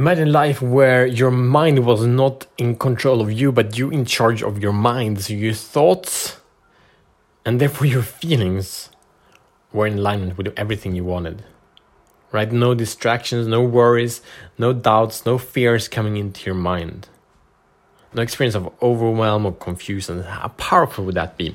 Imagine life where your mind was not in control of you, but you in charge of your mind. So your thoughts and therefore your feelings were in alignment with everything you wanted. Right? No distractions, no worries, no doubts, no fears coming into your mind no experience of overwhelm or confusion. How powerful would that be?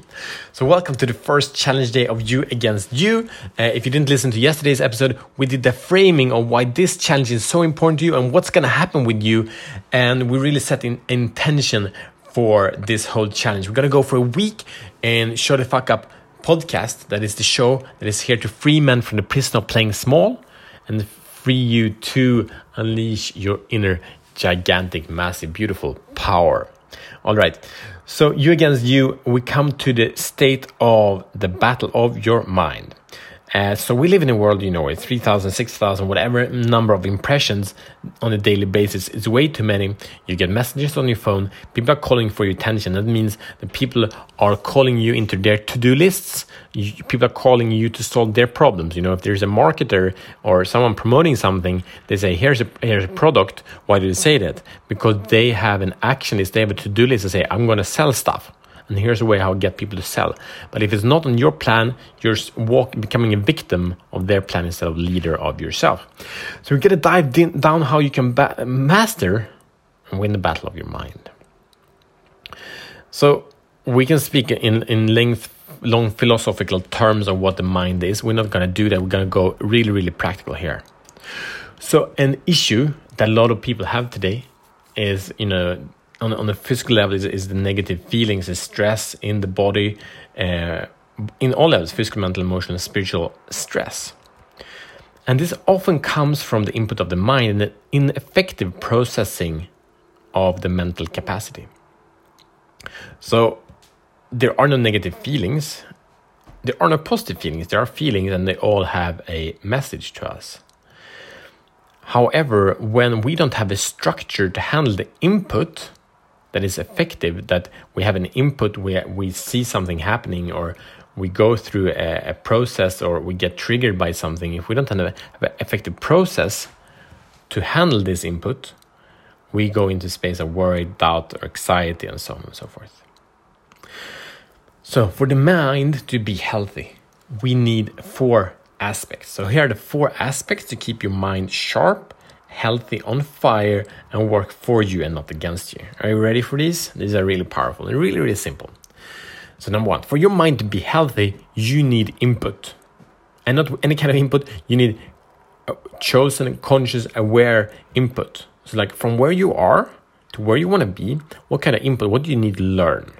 So, welcome to the first challenge day of You Against You. Uh, if you didn't listen to yesterday's episode, we did the framing of why this challenge is so important to you and what's going to happen with you. And we really set in intention for this whole challenge. We're going to go for a week and show the fuck up podcast. That is the show that is here to free men from the prison of playing small and free you to unleash your inner gigantic, massive, beautiful power. All right. So, you against you, we come to the state of the battle of your mind. Uh, so we live in a world, you know, it's 3,000, 6,000, whatever number of impressions on a daily basis. It's way too many. You get messages on your phone. People are calling for your attention. That means that people are calling you into their to-do lists. You, people are calling you to solve their problems. You know, if there's a marketer or someone promoting something, they say, here's a, here's a product. Why do they say that? Because they have an action list. They have a to-do list and say, I'm going to sell stuff and here's a way how to get people to sell. But if it's not on your plan, you're walk, becoming a victim of their plan instead of leader of yourself. So we're gonna dive down how you can master and win the battle of your mind. So we can speak in in length long philosophical terms of what the mind is. We're not going to do that. We're going to go really, really practical here. So, an issue that a lot of people have today is, you know, on, on a physical level is, is the negative feelings, the stress in the body, uh, in all levels physical, mental, emotional, spiritual stress. And this often comes from the input of the mind and the ineffective processing of the mental capacity. So there are no negative feelings, there are no positive feelings, there are feelings and they all have a message to us. However, when we don't have a structure to handle the input, that is effective that we have an input where we see something happening or we go through a, a process or we get triggered by something. If we don't have, a, have an effective process to handle this input we go into space of worry doubt or anxiety and so on and so forth. So for the mind to be healthy we need four aspects. So here are the four aspects to keep your mind sharp healthy, on fire, and work for you and not against you. Are you ready for these? These are really powerful and really, really simple. So, number one, for your mind to be healthy, you need input. And not any kind of input, you need chosen, conscious, aware input. So, like from where you are to where you want to be, what kind of input, what do you need to learn?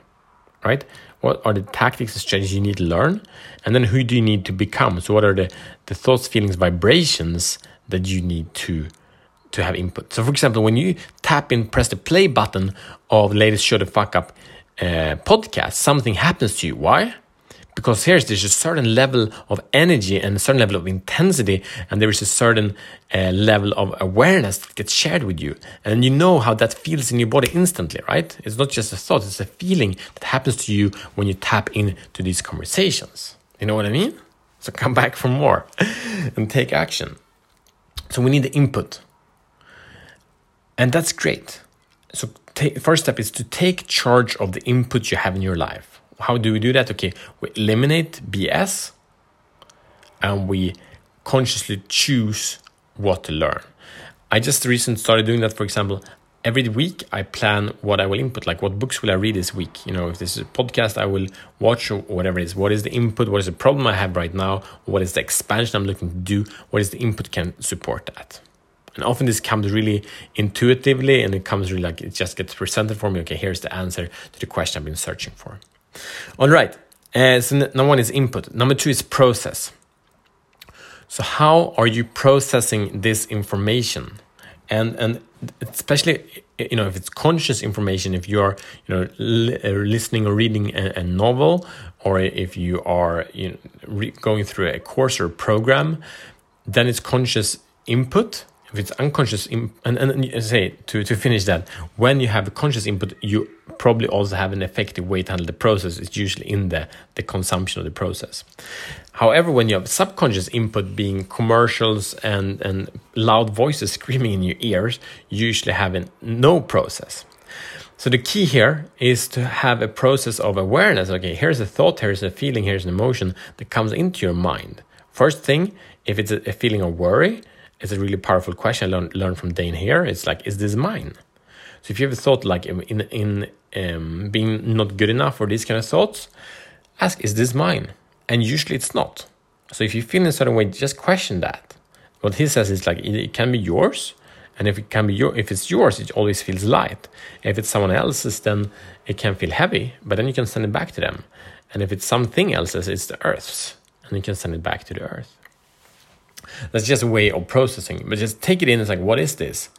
Right? What are the tactics and strategies you need to learn? And then who do you need to become? So, what are the, the thoughts, feelings, vibrations that you need to to have input. So, for example, when you tap in, press the play button of the latest Show the Fuck Up uh, podcast, something happens to you. Why? Because here's there's a certain level of energy and a certain level of intensity, and there is a certain uh, level of awareness that gets shared with you, and you know how that feels in your body instantly, right? It's not just a thought; it's a feeling that happens to you when you tap into these conversations. You know what I mean? So come back for more and take action. So we need the input. And that's great. So, first step is to take charge of the input you have in your life. How do we do that? Okay, we eliminate BS and we consciously choose what to learn. I just recently started doing that. For example, every week I plan what I will input, like what books will I read this week. You know, if this is a podcast I will watch or whatever it is. What is the input? What is the problem I have right now? What is the expansion I'm looking to do? What is the input can support that? And often this comes really intuitively and it comes really like it just gets presented for me. Okay, here's the answer to the question I've been searching for. All right. Uh, so number one is input. Number two is process. So how are you processing this information? And and especially you know if it's conscious information, if you're you know li uh, listening or reading a, a, novel, or if you are you know, going through a course or program, then it's conscious input if it's unconscious and, and, say to, to finish that when you have a conscious input you probably also have an effective way to handle the process. It's usually in the, the consumption of the process. However, when you have subconscious input being commercials and, and loud voices screaming in your ears, you usually have no process. So the key here is to have a process of awareness. Okay, here's a thought, here's a feeling, here's an emotion that comes into your mind. First thing, if it's a feeling of worry, it's a really powerful question I learned, learned from Dain Heer. It's like, is this mine? So if you have a thought like in in um, being not good enough or these kind of thoughts, ask, is this mine? And usually it's not. So if you feel in a certain way, just question that. What he says is like it can be yours, and if it can be your, if it's yours, it always feels light. If it's someone else's, then it can feel heavy. But then you can send it back to them. And if it's something else's, it's the Earth's, and you can send it back to the Earth. That's just a way of processing. But just take it in. It's like, what is this?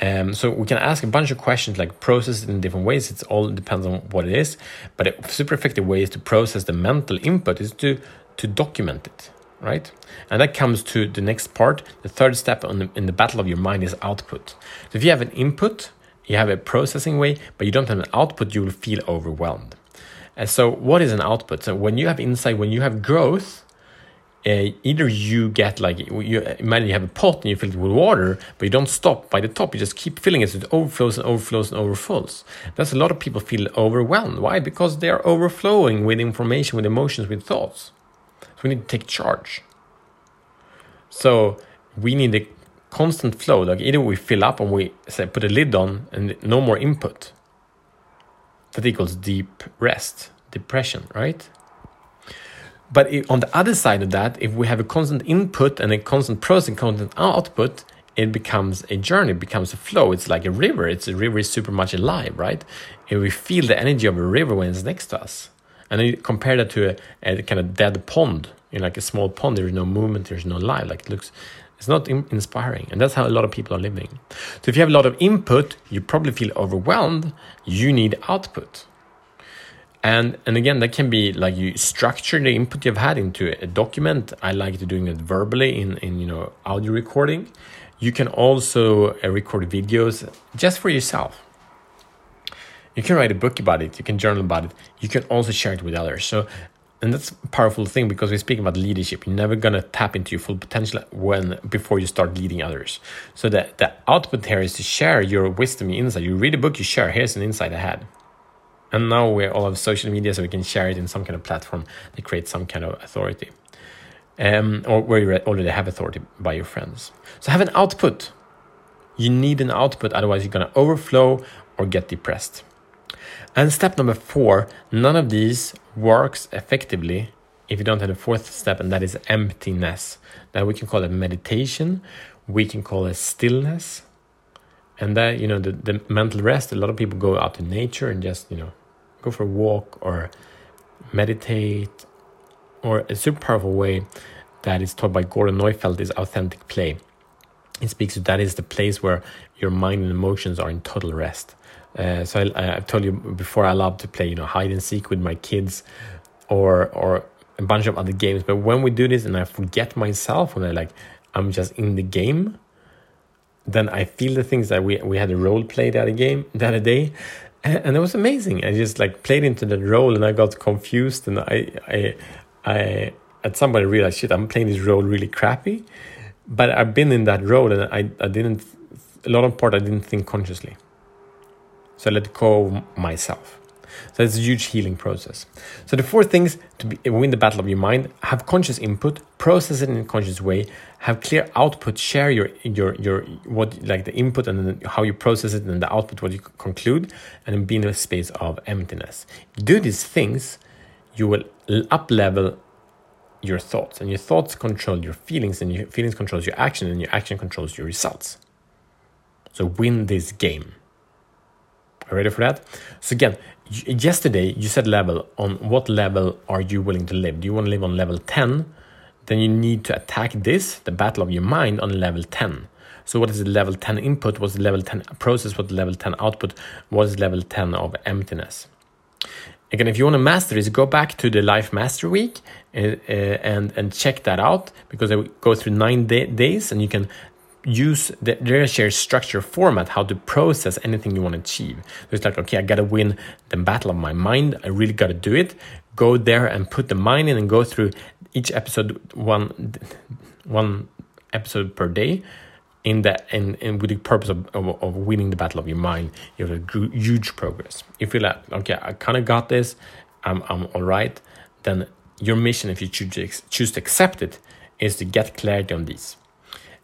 Um, so we can ask a bunch of questions, like process it in different ways. It all depends on what it is. But a super effective way is to process the mental input is to to document it right? And that comes to the next part. The third step the, in the battle of your mind is output. So if you have an input, you have a processing way, but you don't have an output, you will feel overwhelmed. And so, what is an output? So, when you have insight, when you have growth, uh, either you get like you imagine you have a pot and you fill it with water, but you don't stop by the top. You just keep filling it, so it overflows and overflows and overflows. That's a lot of people feel overwhelmed. Why? Because they are overflowing with information, with emotions, with thoughts. So we need to take charge. So we need a constant flow. Like either we fill up and we say put a lid on and no more input. That equals deep rest, depression, right? But on the other side of that, if we have a constant input and a constant processing, constant output, it becomes a journey, it becomes a flow. It's like a river. It's a river is super much alive, right? And we feel the energy of a river when it's next to us. And then compare that to a, a kind of dead pond. In like a small pond, there is no movement, there's no life. Like it looks, it's not inspiring. And that's how a lot of people are living. So if you have a lot of input, you probably feel overwhelmed. You need output. And and again, that can be like you structure the input you've had into a document. I like to doing it verbally in in you know audio recording. You can also uh, record videos just for yourself you can write a book about it, you can journal about it, you can also share it with others. So, and that's a powerful thing because we're speaking about leadership. You're never gonna tap into your full potential when before you start leading others. So the the output here is to share your wisdom, your insight. You read a book, you share. Here's an insight I had. And now we all have social media, so we can share it in some kind of platform that creates some kind of authority, um, or where you already have authority by your friends. So have an output. You need an output, otherwise you're gonna overflow or get depressed. And step number four, none of these works effectively if you don't have the fourth step, and that is emptiness. That we can call it meditation, we can call it stillness. And that, you know, the, the mental rest, a lot of people go out to nature and just, you know, go for a walk or meditate, or a super powerful way that is taught by Gordon Neufeld is authentic play. It speaks to that is the place where your mind and emotions are in total rest. Uh, so I, have told you before I love to play, you know, hide and seek with my kids, or or a bunch of other games. But when we do this and I forget myself, when I like I'm just in the game, then I feel the things that we we had a role play that a game that a day, and, it was amazing. I just like played into that role and I got confused and I I I at some point I realized shit I'm playing this role really crappy, but I've been in that role and I I didn't a lot of part I didn't think consciously. So I let go myself. So it's a huge healing process. So the four things to be, win the battle of your mind: have conscious input, process it in a conscious way, have clear output, share your your your what like the input and how you process it, and the output what you conclude, and be in a space of emptiness. do these things, you will up level your thoughts, and your thoughts control your feelings, and your feelings controls your action, and your action controls your results. So win this game. Ready for that? So again, yesterday you said level on what level are you willing to live? Do you want to live on level 10? Then you need to attack this, the battle of your mind, on level 10. So what is the level 10 input? What's the level 10 process? What's the level 10 output? What is level 10 of emptiness? Again, if you want to master this, go back to the Life Master Week uh, uh, and and check that out because I go through nine day, days and you can use the, shared structure format how to process anything you want to achieve. So it's like, okay, I gotta win the battle of my mind. I really gotta do it. Go there and put the mind in and go through each episode one one episode per day in that and, and with the purpose of, of, of, winning the battle of your mind you have a huge progress if you're like okay i kind of got this i'm, I'm all right then your mission if you choose, to, choose to accept it is to get clarity on these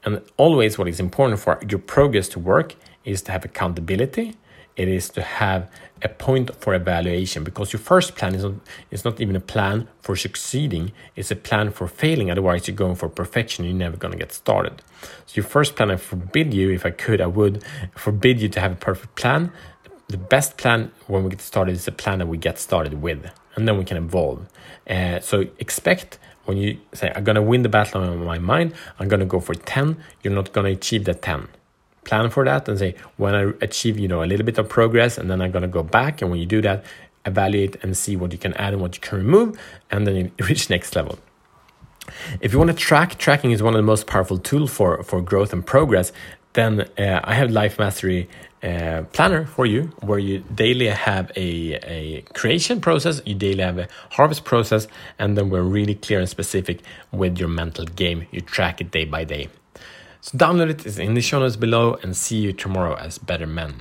and always what is important for your progress to work is to have accountability it is to have a point for evaluation because your first plan is not, not even a plan for succeeding, it's a plan for failing. Otherwise, you're going for perfection, you're never going to get started. So, your first plan, I forbid you, if I could, I would forbid you to have a perfect plan. The best plan when we get started is the plan that we get started with, and then we can evolve. Uh, so, expect when you say, I'm going to win the battle on my mind, I'm going to go for 10, you're not going to achieve that 10 plan for that and say when I achieve you know a little bit of progress and then I'm gonna go back and when you do that evaluate and see what you can add and what you can remove and then you reach next level. If you want to track, tracking is one of the most powerful tools for, for growth and progress. Then uh, I have Life Mastery uh, Planner for you, where you daily have a, a creation process, you daily have a harvest process, and then we're really clear and specific with your mental game. You track it day by day. So download it, it's in the show notes below, and see you tomorrow as better men.